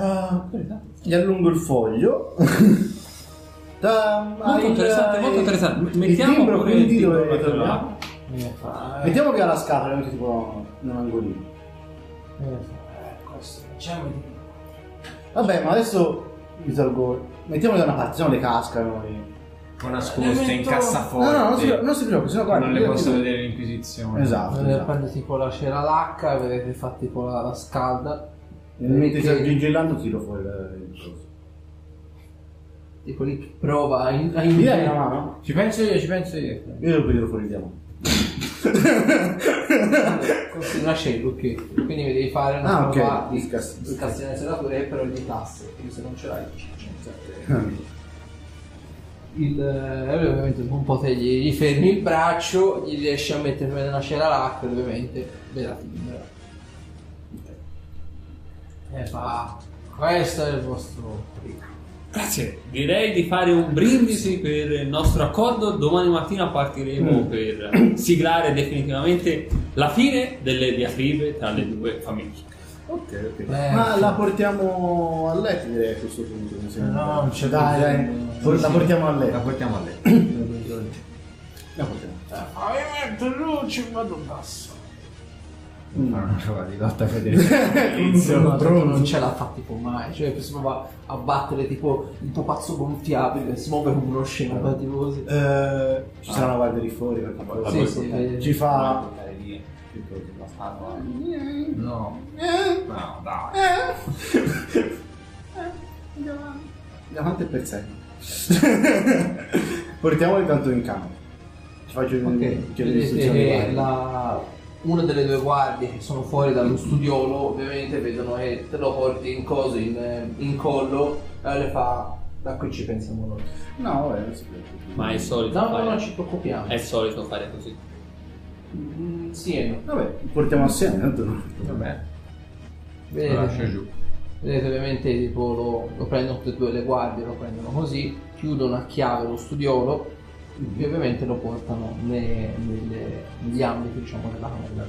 Ah, gli allungo il foglio. da, Molto il- interessante, molto il- interessante. Il Mettiamo timbro, pure quindi il timbro dove fa- Mettiamo che ha la scatola, metti tipo in un angolino. Vabbè, ma adesso mi tolgo. Mettiamole da una parte, se no le cascano. e- Con nascoste in metto- cassaforte. No, no, non si, non si preoccupi, sennò guarda. non le posso vedere l'Inquisizione. Esatto. Esatto. prende tipo la cera lacca, vedete fa tipo la, la scalda, Mentre Che- sto gingellando tiro fuori il coso. tipo lì che prova a, in, a Mi dai una in- mano? Ci penso io, ci penso io. Io devo tiro fuori il diamante. Considera scelgo ok. Quindi mi devi fare una Ah, ok. prova di Discas- di scassione di serrature però di tasse, quindi se non ce l'hai ci c'è il, eh, ovviamente un po' te gli, gli fermi il braccio, gli riesci a mettere nella cera lacca, ovviamente ve la timbra. E fa questo è il vostro primo. Grazie. Direi di fare un brindisi per il nostro accordo. Domani mattina partiremo per siglare definitivamente la fine delle diatribe tra le due famiglie. Ok, ok. Eh, Ma sì. la portiamo a letto direi a questo punto. No, non c'è Dai, dai. For- la portiamo a La letto. portiamo a letto. La portiamo. Ma io metto giù, ci vado basso. Fare una prova di lotta a vedere. No, non ce l'ha fatta tipo mai, cioè si prova a battere tipo il pupazzo gonfiabile, si muove come uno scemo, fa tipo così. Eh, ci sarà una guardia di fuori perché poi- Sì, sì, eh, ci fa No. No, dai. davanti e pezzente. Portiamoli tanto in campo. Ci faccio Ok, vedere le vedete istruzioni che varie. la- una delle due guardie che sono fuori dallo studiolo ovviamente vedono che te lo porti in coso, in, in collo, e le fa, da qui ci pensiamo noi. No, vabbè, non si preoccupi. Ma è solito No, no, fare. non ci preoccupiamo. È solito fare così. Mm, sì e no. Vabbè, portiamo assieme, tanto no. Vabbè. Lo Vedete, lascio giù. Vedete ovviamente tipo lo, lo prendono tutte e due le guardie, lo prendono così, chiudono a chiave lo studiolo ovviamente lo portano nelle- negli ambiti diciamo della camera.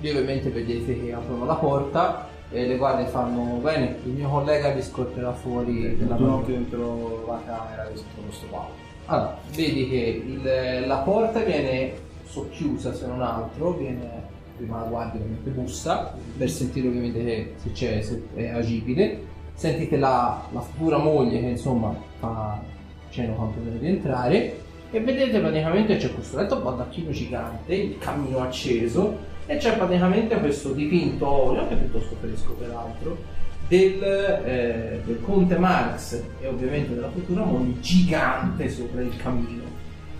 Lì ovviamente vedete che aprono la porta e le guardie fanno bene, il mio collega vi scorterà fuori un porta. occhio dentro la camera sotto questo palo. Allora, vedi che il- la porta viene socchiusa se non altro, viene prima la guardia ovviamente bussa per sentire ovviamente che se c'è se è agibile. Sentite la, la futura moglie che insomma fa cenno quanto deve di entrare e vedete praticamente c'è questo letto baldacchino gigante, il camino acceso e c'è praticamente questo dipinto olio, anche piuttosto fresco peraltro, del, eh, del conte Marx e ovviamente della futura moglie gigante sopra il camino.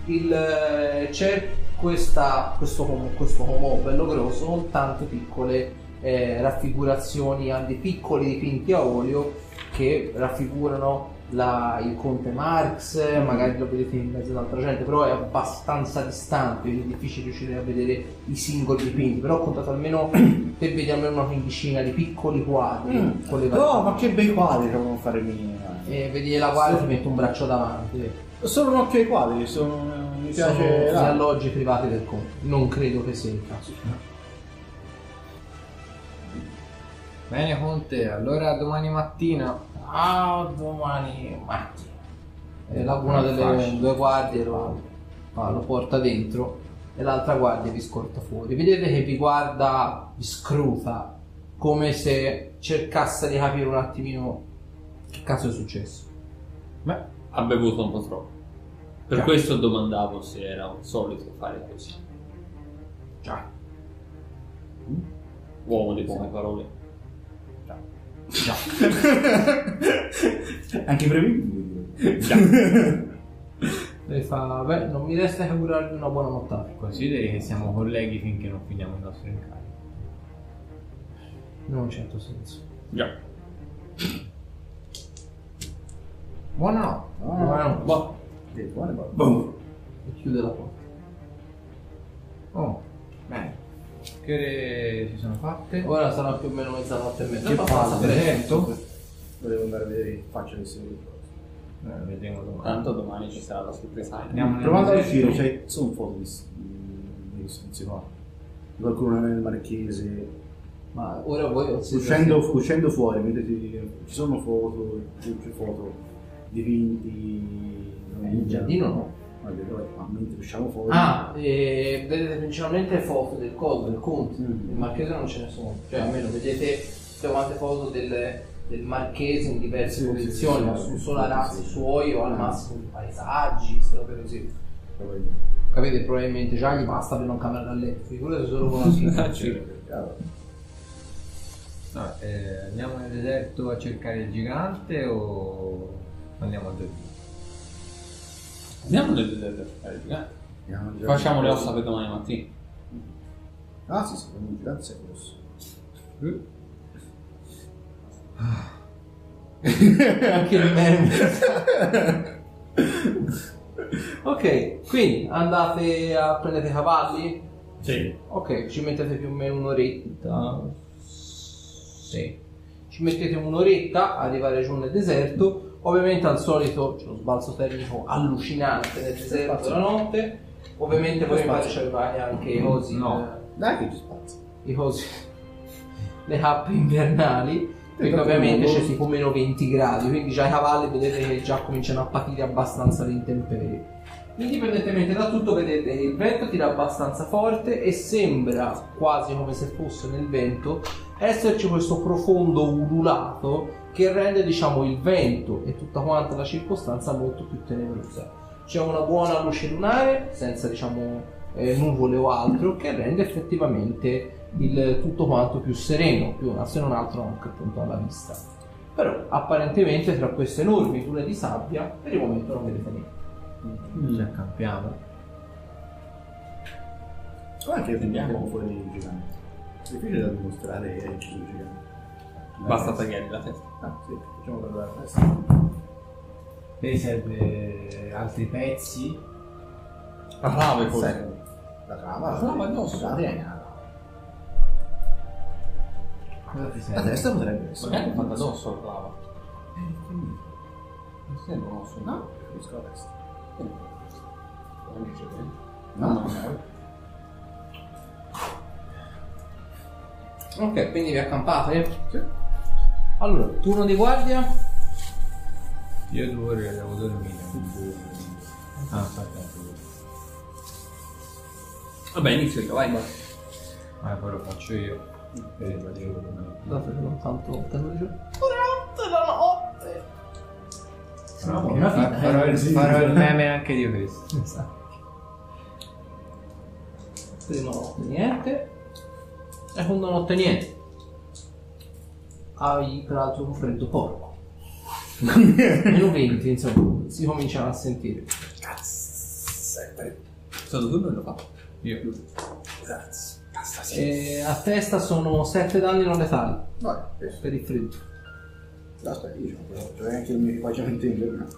Il, eh, c'è questa, questo, questo homo bello grosso con tante piccole eh, raffigurazioni, dei piccoli dipinti a olio che raffigurano la- il conte Marx, magari lo vedete in mezzo ad altra gente, però è abbastanza distante, quindi è difficile riuscire a vedere i singoli dipinti, però ho contato almeno, te vedi almeno una quindicina di piccoli quadri con le varie Oh, ma che bei quadri devono fare mia. e vedi la guardia ti mette un braccio davanti. Solo un occhio ai quadri, sono, mi Sono piace. gli là. alloggi privati del conte. Non credo che sia il caso. Bene Conte, allora domani mattina. Ah, domani mattina. E la, una delle due guardie lo, lo porta dentro e l'altra guardia vi scorta fuori. Vedete che vi guarda, vi scruta, come se cercasse di capire un attimino che cazzo è successo. Beh, Ha bevuto un po' troppo. Per Già. questo domandavo se era un solito fare così. Già. Uomo di poche parole. Anche prevedibile. E fa, beh, non mi resta che augurarvi una buona nottata. consideri che siamo colleghi finché non finiamo il nostro incarico. In un certo senso. Già. Buonanotte. Buonanotte. Boh. Buone parole. Boom. E chiude la porta. Oh, bene. Che ore si sono fatte? Ora sarà più o meno mezzanotte e mezza. Che palle, certo. Volevo andare a vedere faccia che seguire. Eh, vedremo domani. Tanto domani ci sarà la sorpresa. Andiamo Provando a uscire, c'è sono un foto di di- di. Di Qualcuno nel marchese. Ma ora voi Uscendo, uscendo fuori, vedete, ci sono foto, c'è foto, dipinti. Il giardino no. Vedo, ma mentre usciamo fuori. Ah, e vedete principalmente foto del coso, del conte. Mm. Il marchese non ce ne sono. Cioè almeno vedete tutte quante foto del, del marchese in diverse Sì, posizioni, sì, sì, su solarassi sì. suoi o al Ah. massimo di paesaggi, robe così. Capite? Probabilmente già gli basta per non camera da letto, figurati solo con una. No, eh, andiamo nel deserto a cercare il gigante o andiamo a dormire? Andiamo nel deserto a gigante. Facciamo le ossa per domani mattina. Ah sì, sì, un gigante sei grosso. Anche il meme. ok, quindi andate a prendere i cavalli. Sì. Ok, ci mettete più o meno un'oretta. Sì. Ci mettete un'oretta a arrivare giù nel deserto. Ovviamente al solito c'è uno sbalzo termico allucinante nel deserto la notte. Ovviamente voi mi pare ci avevate anche i cosi. No. eh, Dai che ci spazio. i cosi. Le cappe invernali. Perché ovviamente c'è tipo meno 20 gradi, quindi già i cavalli vedete che già cominciano a patire abbastanza le intemperie. Indipendentemente da tutto, vedete che il vento tira abbastanza forte e sembra quasi come se fosse nel vento esserci questo profondo ululato che rende diciamo il vento e tutta quanta la circostanza molto più tenebrosa. C'è una buona luce lunare senza diciamo eh, nuvole o altro che rende effettivamente il tutto quanto più sereno, più se non altro anche appunto alla vista. Però apparentemente tra queste enormi dune di sabbia per il momento non vedete niente. Ci accampiamo. Guarda che andiamo fuori il gigante. È difficile da dimostrare che è il gigante. Basta tagliare la testa. Ah sì, facciamo per la testa. Te serve altri pezzi? La clave forse. Sai, La cava. La cava addosso. La testa. Cosa ti La serve? testa potrebbe essere. Magari è fatta addosso la clava. Non sembra uno so. No, preferisco la testa. No, No, Ok, quindi vi accampate? Sì. Allora, turno di guardia. Io due ore devo dormire. Ah, aspetta. Vabbè, inizio io, vai. Ah, poi lo faccio io. Per il devo dormire. Tanto tempo Durante la notte. No, buona fa- vita, farò, eh. il, farò il meme anche di questo. Esatto. Prima notte niente. Seconda notte niente. Hai peraltro un freddo porco. Meno 20, insomma, si cominciano a sentire. Stato turno e lo fa. Io. E a testa sono 7 danni non letali Vai, adesso. per il freddo. Aspetta, io c'ho anche il mio equipaggiamento invernale.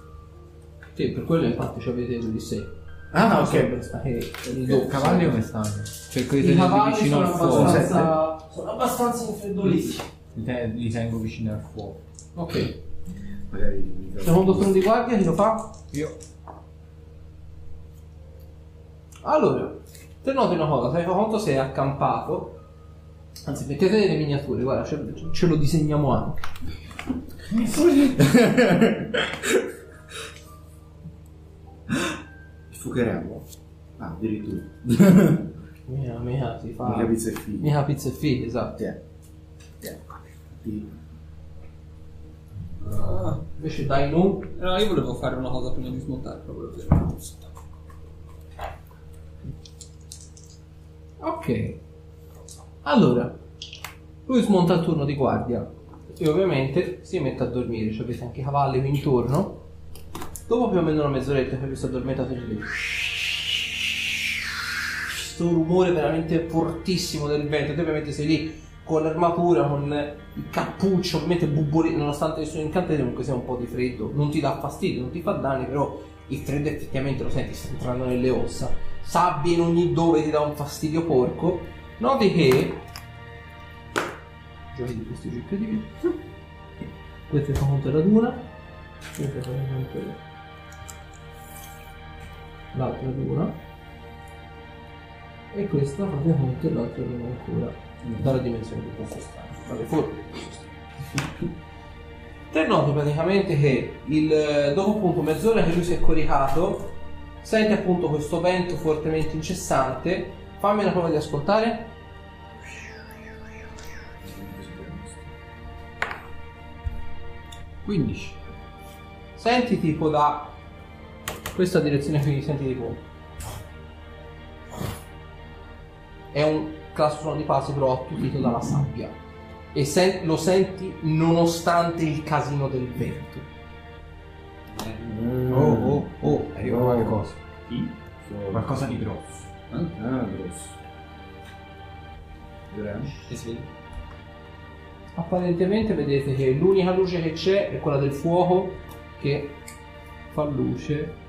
Sì, per quello infatti ci avete di 6. Ah, ok. I doppio. cavalli come stanno? Cerco di I tenerli cavalli vicino sono al fuoco. abbastanza, sono abbastanza infreddoliti. Li, te- li tengo vicino al fuoco. Ok. Magari. Secondo turno di guardia chi lo fa? Io. Allora, te noti una cosa, sei conto sei accampato. Anzi, mettete delle miniature, guarda, ce, ce lo disegniamo anche. Sfucheremo. Ah, addirittura. Mica, mica si fa. Mica pizza e figli. Mica pizza e figli, esatto. Tieni. Tieni. Ti- Invece dai non. No, io volevo fare una cosa prima di smontare, proprio per Ok. Allora, lui smonta il turno di guardia e ovviamente si mette a dormire, cioè avete anche i cavalli qui intorno. Dopo più o meno una mezz'oretta che vi sta addormentato ci questo rumore veramente fortissimo del vento, te ovviamente sei lì con l'armatura, con il cappuccio, ovviamente bubboli, nonostante nessun incantesimo comunque sia un po' di freddo, non ti dà fastidio, non ti fa danni, però il freddo effettivamente lo senti, sta entrando nelle ossa, sabbia in ogni dove ti dà un fastidio porco, noti che giochi di prestigio incredibile, questo fa conto della duna, questo fa conto l'altra duna e questa fate conto l'altra duna ancora. dalla dimensione di questo stagno, dalle forme di questo stagno. Te noti praticamente che il, dopo appunto mezz'ora che lui si è coricato, senti appunto questo vento fortemente incessante. Fammi una prova di ascoltare. Quindici. Senti tipo da questa direzione qui, senti tipo. È un classico suono di passi però attutito dalla sabbia. E sen- lo senti nonostante il casino del vento. Oh, oh, oh, arriva qualcosa. So- Qualcosa di grosso. Ah, grosso. Vediamo. E si Apparentemente vedete che l'unica luce che c'è è quella del fuoco che fa luce.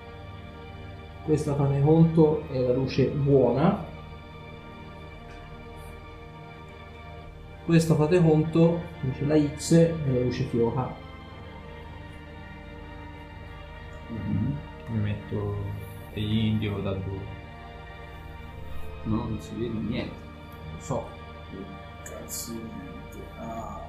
Questa fate conto è la luce buona. Questa fate conto, invece la X è la luce fioca. Mi metto degli indico da due. No, non si vede niente. Non so. Cazzo di niente. Ah.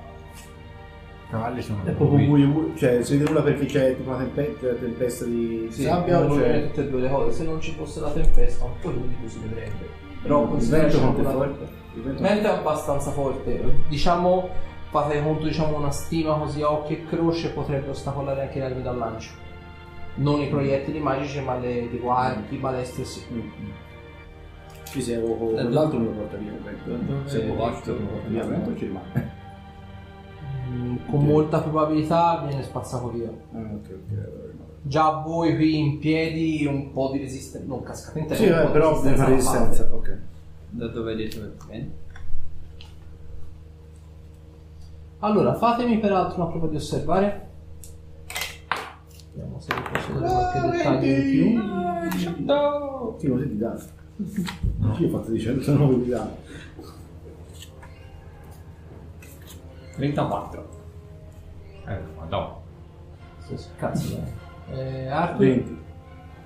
Cavalli sono È proprio buio, buio. Cioè, si vede nulla perché c'è tipo una tempe- tempesta di Sì, sabbia o c'è... vede tutte e due le cose. Se non ci fosse la tempesta, un po' di più si vedrebbe. Però il vento è forte? Il vento- è abbastanza forte, diciamo, fate conto, diciamo, una stima così a occhio e croce potrebbe ostacolare anche le armi da lancio. Non i proiettili magici, ma le, tipo archi, balestre sì. Mm. Sì, se avevo l'altro me lo porta via il vento. Se avevo hai l'altro me lo porta via il vento ci rimane. Con molta probabilità viene spazzato via. Ah, ok, ok. allora rimane. Già voi qui in piedi un po' di resistenza, non cascate in terra, Sì, un po' eh, di però la resistenza. fate. Ok. Da dove hai detto che viene? Allora, fatemi peraltro una prova di osservare. Vediamo se vi posso dare qualche dettaglio in più. No! Sì, non sei di danno. Io ho fatto di 109 di danno. 34. Eh, madonna. Cazzo, dai. Eh, Arthur? 20.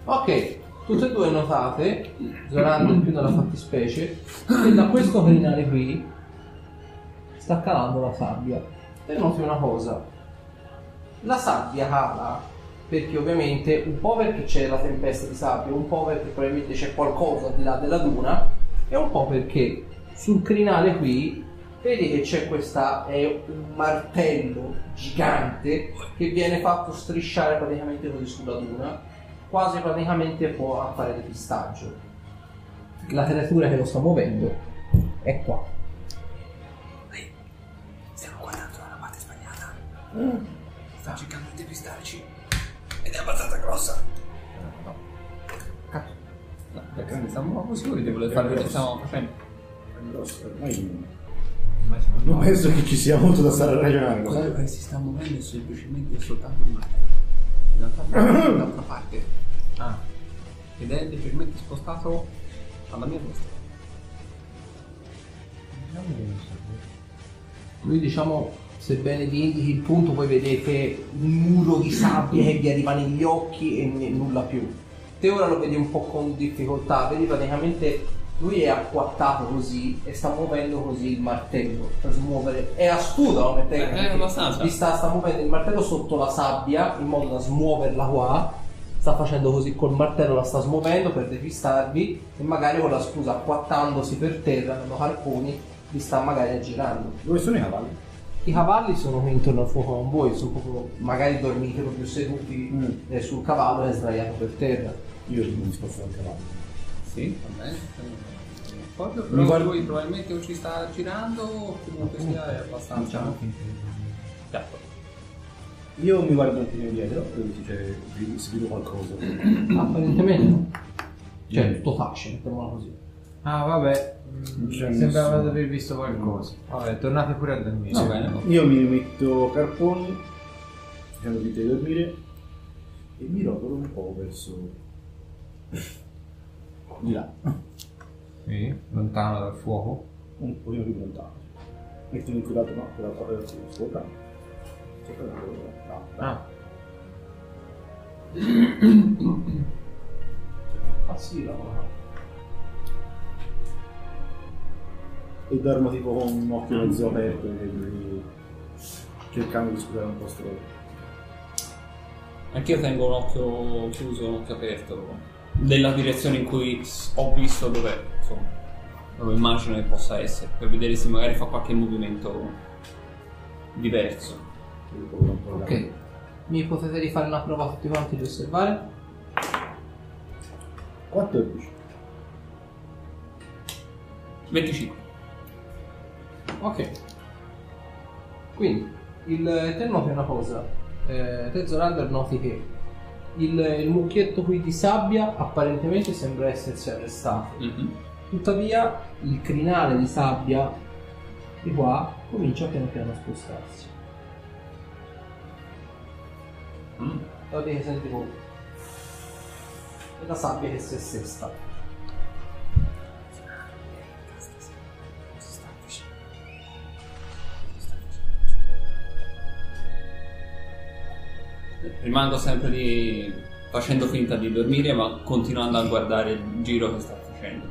Ok, tutte e due notate, Zorando più nella fattispecie, che da questo crinale qui sta calando la sabbia. E noti una cosa, la sabbia cala perché ovviamente un po' perché c'è la tempesta di sabbia, un po' perché probabilmente c'è qualcosa al di là della duna e un po' perché sul crinale qui vedi che c'è questa è un martello gigante che viene fatto strisciare praticamente così sulla duna quasi praticamente può a fare depistaggio la creatura che lo sta muovendo è qua Stiamo guardando dalla parte sbagliata. Sta cercando di depistarci. Ed è abbastanza grossa. No, perché stavamo sicuri di voler fare quello che stavamo facendo. È grosso, ormai non penso che ci sia molto da stare a ragionare. Quello che si sta muovendo è semplicemente soltanto un mare. In realtà è dall'altra parte. Ah. Ed è leggermente spostato alla mia destra. lui diciamo sebbene vi indichi il punto poi vedete un muro di sabbia che vi arriva negli occhi e n- nulla più te ora lo vedi un po' con difficoltà vedi praticamente lui è acquattato così e sta muovendo così il martello per smuovere è astuto come tecnica Eh, sta, sta muovendo il martello sotto la sabbia in modo da smuoverla qua sta facendo così col martello la sta smuovendo per depistarvi e magari con la scusa acquattandosi per terra con carponi vi sta magari aggirando Dove sono i cavalli? i cavalli sono qui intorno al fuoco con voi, sono proprio, magari dormite proprio seduti Mm. eh, sul cavallo e sdraiato per terra. Io non mi sposto dal cavallo. Sì, va bene. siamo d'accordo, Mi Però guardo- lui probabilmente o ci sta girando o comunque sia è abbastanza. Facciamo finta di- D'accordo. Io mi guardo un attimo indietro e vedo se vi- se vedo qualcosa. Apparentemente no. Cioè, tutto tace, mettiamola così. Ah, vabbè. Non c'è Sembrava di aver visto qualcosa. Vabbè, tornate pure a dormire. Va bene. Io mi metto carponi, facendo finta di dormire e mi rotolo un po' verso di là, Sì, lontano dal fuoco. un pochino più lontano. Mettomi in quel lato, no, quella parte sì, ascolta. No, Ah, Ah sì, la e dormo tipo con un occhio mezzo aperto e quindi cercando di scusare un po' stretto. Anch'io tengo un occhio chiuso, un occhio aperto, nella direzione in cui ho visto dove, insomma, dove immagino che possa essere, per vedere se magari fa qualche movimento diverso. Ok. Mi potete rifare una prova tutti quanti di osservare? 14. 25. Ok. Quindi, il, te noti una cosa. Eh, te Zorander noti che il, il mucchietto qui di sabbia apparentemente sembra essersi arrestato. Mhm. Tuttavia, il crinale di sabbia di qua comincia piano piano a spostarsi. Mm. Noti che senti tipo è la sabbia che si assesta. Rimango sempre lì facendo finta di dormire, ma continuando a guardare il giro che sta facendo.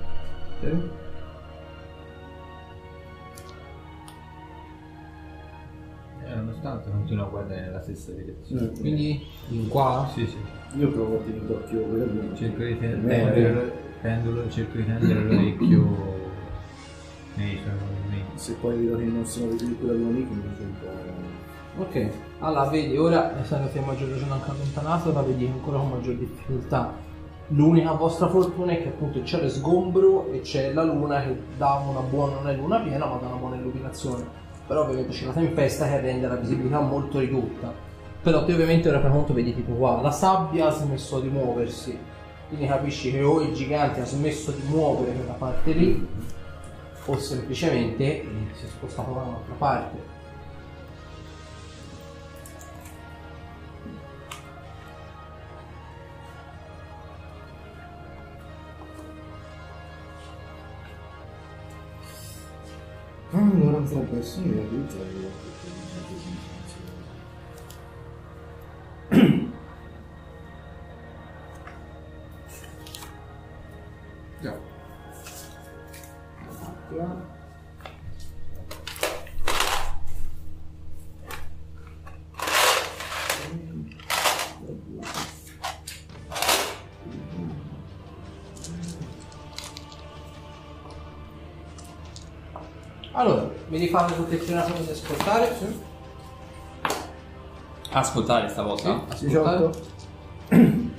Eh, nonostante continua a guardare nella stessa direzione. Mm. Quindi, in qua, Sì, sì. Io provo a tenere d'occhio quella luna. Cerco di ten- Per me è- tendere, pendolo, cerco di tendere l'orecchio nei suoi movimenti. Se poi vedo che non sono venuti quella luna lì, quindi c'è un po'. Ok, allora vedi ora, essendo che maggior ragione anche allontanato, la vedi ancora con maggior difficoltà. L'unica vostra fortuna è che appunto il cielo è sgombro e c'è la luna che dà una buona, non è luna piena, ma dà una buona illuminazione. Però ovviamente c'è la tempesta che rende la visibilità molto ridotta. Però te ovviamente ora per conto vedi tipo qua, la sabbia ha smesso di muoversi. Quindi capisci che o il gigante ha smesso di muovere quella parte lì, o semplicemente si è spostato da un'altra parte. Allora potrebbe essere io utilizzare Già. Allora, mi rifate tutte le prime di ascoltare? Sì. Ascoltare stavolta? Ascoltare? 18.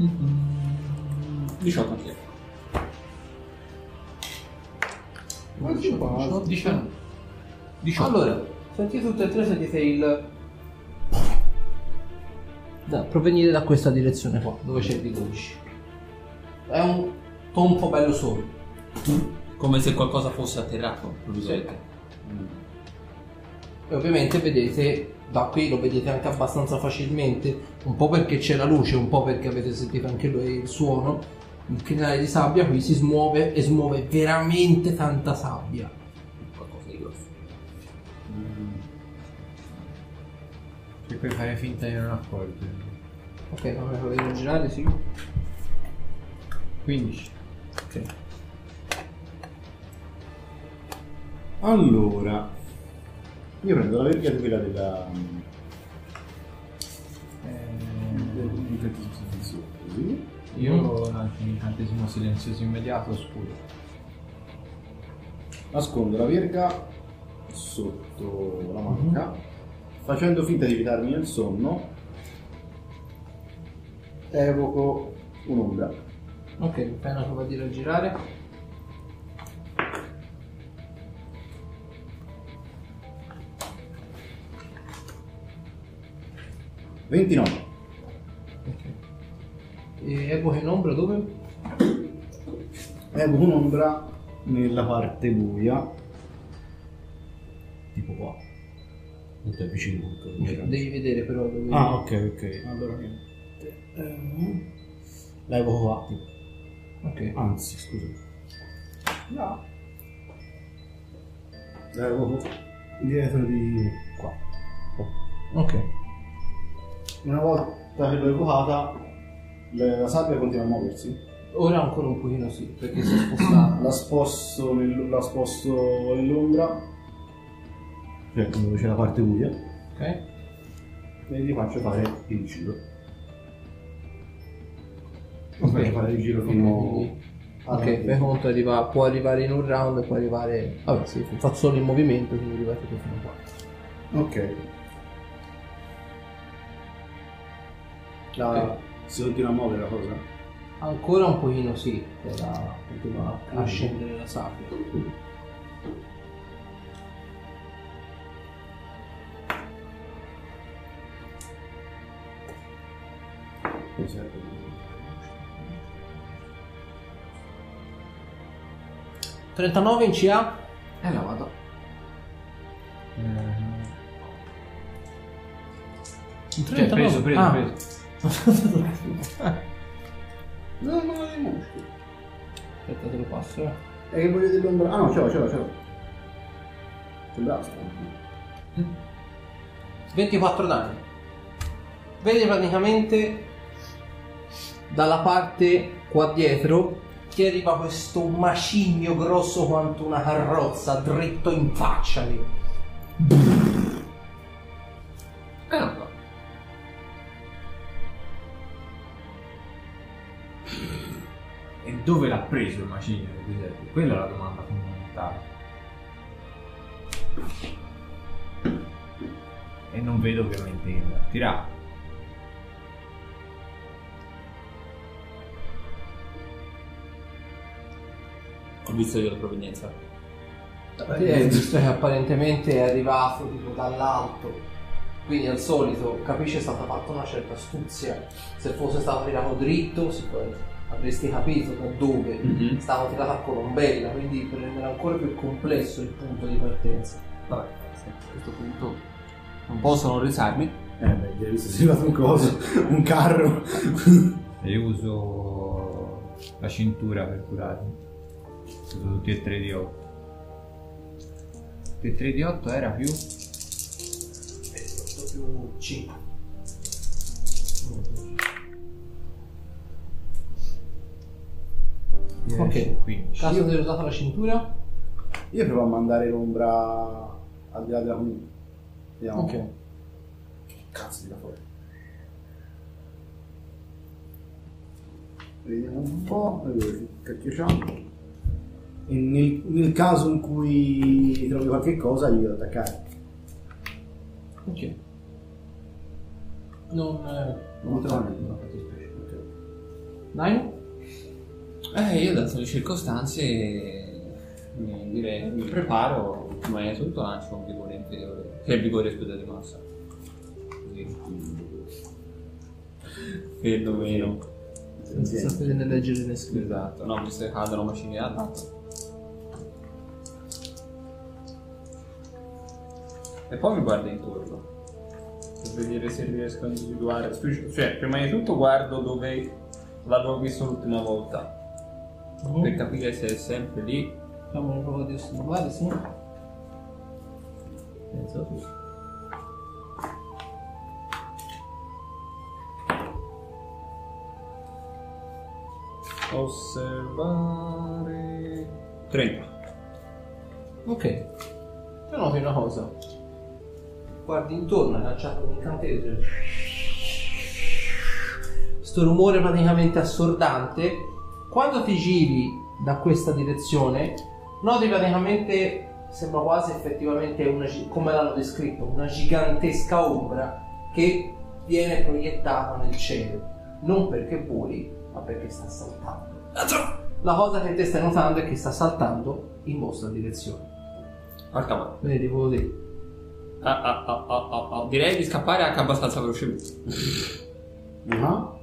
Mm, 18 anche. 18. 19. Allora, sentite tutte e tre, sentite il... Da, provenire da questa direzione qua, dove c'è il 12. È un tonfo bello solo. Come se qualcosa fosse atterrato. improvvisamente. E ovviamente vedete, da qui lo vedete anche abbastanza facilmente, un po' perché c'è la luce, un po' perché avete sentito anche lui il suono. Il crinale di sabbia qui si smuove e smuove veramente tanta sabbia. Qualcosa di grosso. Cerco di fare finta di non accorgermi. Ok, come potete girare, sì. 15. Ok. Allora, io prendo la verga di quella della. dell'incantesimo silenzioso, così. Io lancio un incantesimo silenzioso immediato oscuro. Nascondo la verga sotto la manca, facendo finta di evitarmi nel sonno, evoco un'ombra. Ok, una prova di raggirare. - 29. Ok. E evoca in ombra dove? Evoco un'ombra nella parte buia, tipo qua. Non è vicino comunque. Devi vedere però dove. Ah, ok, ok. Allora. Eh, La evoco qua, tipo. Ok. Anzi, scusa. No. La evoco dietro di qua. Ok. Una volta che l'ho evocata, la la sabbia continua a muoversi. Ora ancora un pochino sì, perché si è spostata. La sposto, nel- la sposto nell'ombra, cioè dove c'è la parte buia, Ok? e gli faccio fare il giro. Faccio fare il giro fino a Ok, fai conto arriva, può arrivare in un round e può arrivare. Vabbè sì, fa solo il movimento, quindi arrivate tu fino a qua. Ok. La... Si continua a muovere la cosa? Ancora un pochino sì, per la, continua a scendere la sabbia. 39 in CA? E la vado. In Cioè, preso, preso, Ah. preso. No, no, dei muscoli. Aspetta, te lo passo. eh. E che voglio dell'ombra? Ah no, ce l'ho, ce l'ho, ce l'ho. Sembrava strano. 24 danni. Vedi praticamente dalla parte qua dietro ti arriva questo macigno grosso quanto una carrozza dritto in faccia lì. E va. E dove l'ha preso il macigno? Quella è la domanda fondamentale. E non vedo ovviamente il tirato. Ho visto io la provenienza. Ti hai visto che apparentemente è arrivato tipo dall'alto. Quindi al solito capisci è stata fatta una certa astuzia. Se fosse stato tirato dritto avresti capito da dove Mhm. stava tirata a colombella, quindi per rendere ancora più complesso il punto di partenza. Vabbè, a questo punto non posso non risarmi. Eh beh, hai visto, si è arrivato un coso, un carro. E io uso la cintura per curarmi. Uso tutti e tre di 8. Tutti e tre di 8 era più? più 5. Ok. 15. Caso di aver usato la cintura? Io provo a mandare l'ombra al di là della comunità. Vediamo. Ok. Che cazzo tira fuori. Vediamo un po'. Allora? E nel, nel caso in cui trovi qualche cosa, io devo attaccare. Ok. Non... eh, Non trovo trovo niente. niente. Nine? Eh, io dato le circostanze mi, direi, mi preparo, di tutto lancio un vigore inferiore, che è il vigore scusa di massa. Così. Vedo meno. Non si sapere né leggere né scrivere. Esatto, no, visto che cadono macini da tanto. E poi mi guardo intorno. Per vedere se riesco a individuare. Cioè, prima di tutto guardo dove l'avevo visto l'ultima volta. Per capire se è sempre lì. Facciamo una prova di osservare, sì. Penso tu. Osservare. 30. Ok. Tu noti una cosa. Guardi intorno, hai lanciato un incantesimo. Sto rumore praticamente assordante. Quando ti giri da questa direzione, noti praticamente, sembra quasi effettivamente una, come l'hanno descritto, una gigantesca ombra che viene proiettata nel cielo. Non perché voli, ma perché sta saltando. La cosa che te stai notando è che sta saltando in vostra direzione. Porca mano. Quindi tipo così. Ah, ah, ah, ah, ah, ah. Direi di scappare anche abbastanza velocemente. Ah.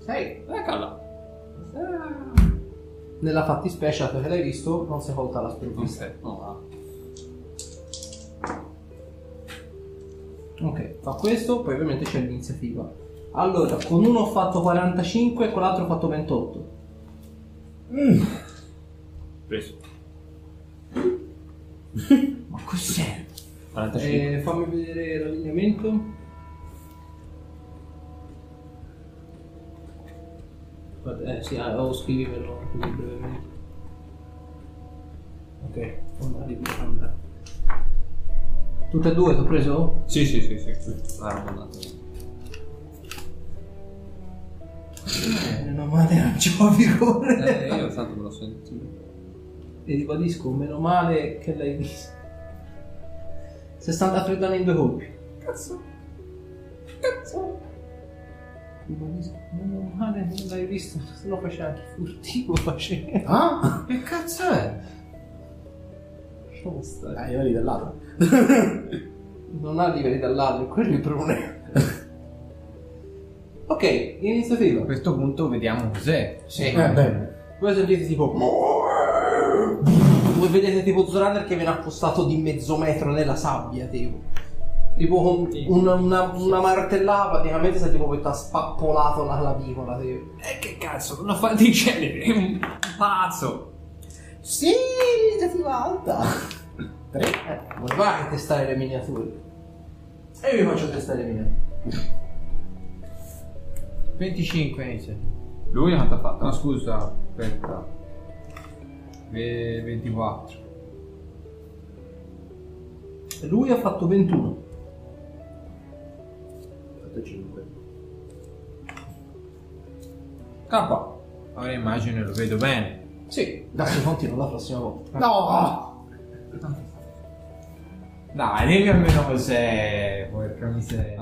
Sei. Eh, calla. Nella fattispecie, dato che l'hai visto, non si è colta la sprovvista. Ok, no, va. Ok, fa questo, poi ovviamente c'è l'iniziativa. Allora, con uno ho fatto 45 e con l'altro ho fatto 28. Preso. Ma cos'è? 45. Eh, fammi vedere l'allineamento. Guarda, Sì, ah, o scrivimelo così brevemente. Ok, di andare. Tutte e due, ti ho preso? Sì, sì, sì, sì. Ah. Eh, meno male non c'ho vigore. Eh, io tanto me lo sento. E ribadisco, meno male che l'hai visto. 60 freddane in due colpi. Cazzo. Cazzo. Meno male che non l'hai visto, se no faceva anche furtivo faceva. Ah? Che cazzo è? Lasciamo stare. Dai, io lì dall'altro. Non ha livelli dall'altro, quello è il problema. ok, iniziativa. A questo punto vediamo cos'è. Sì. Eh, bene. Voi sentite tipo. Vedete tipo Zorander che viene appostato di mezzo metro nella sabbia, tipo. Tipo con una, una, una martellata, praticamente sei tipo che ti ha spappolato la clavicola, tipo. Eh, che cazzo, una fa di genere, è un pazzo. Sì, iniziativa alta. Tre. Eh, voi vai a testare le miniature. E io vi faccio testare le miniature. 25 inizia. Lui quanto ha fatto? No, scusa, aspetta. Ve- 24. Lui ha fatto 21. Fatto 5. K. Ora immagino lo vedo bene. Sì, adesso continuo la prossima volta. No! Dai, dimmi almeno cos'è. Porca miseria.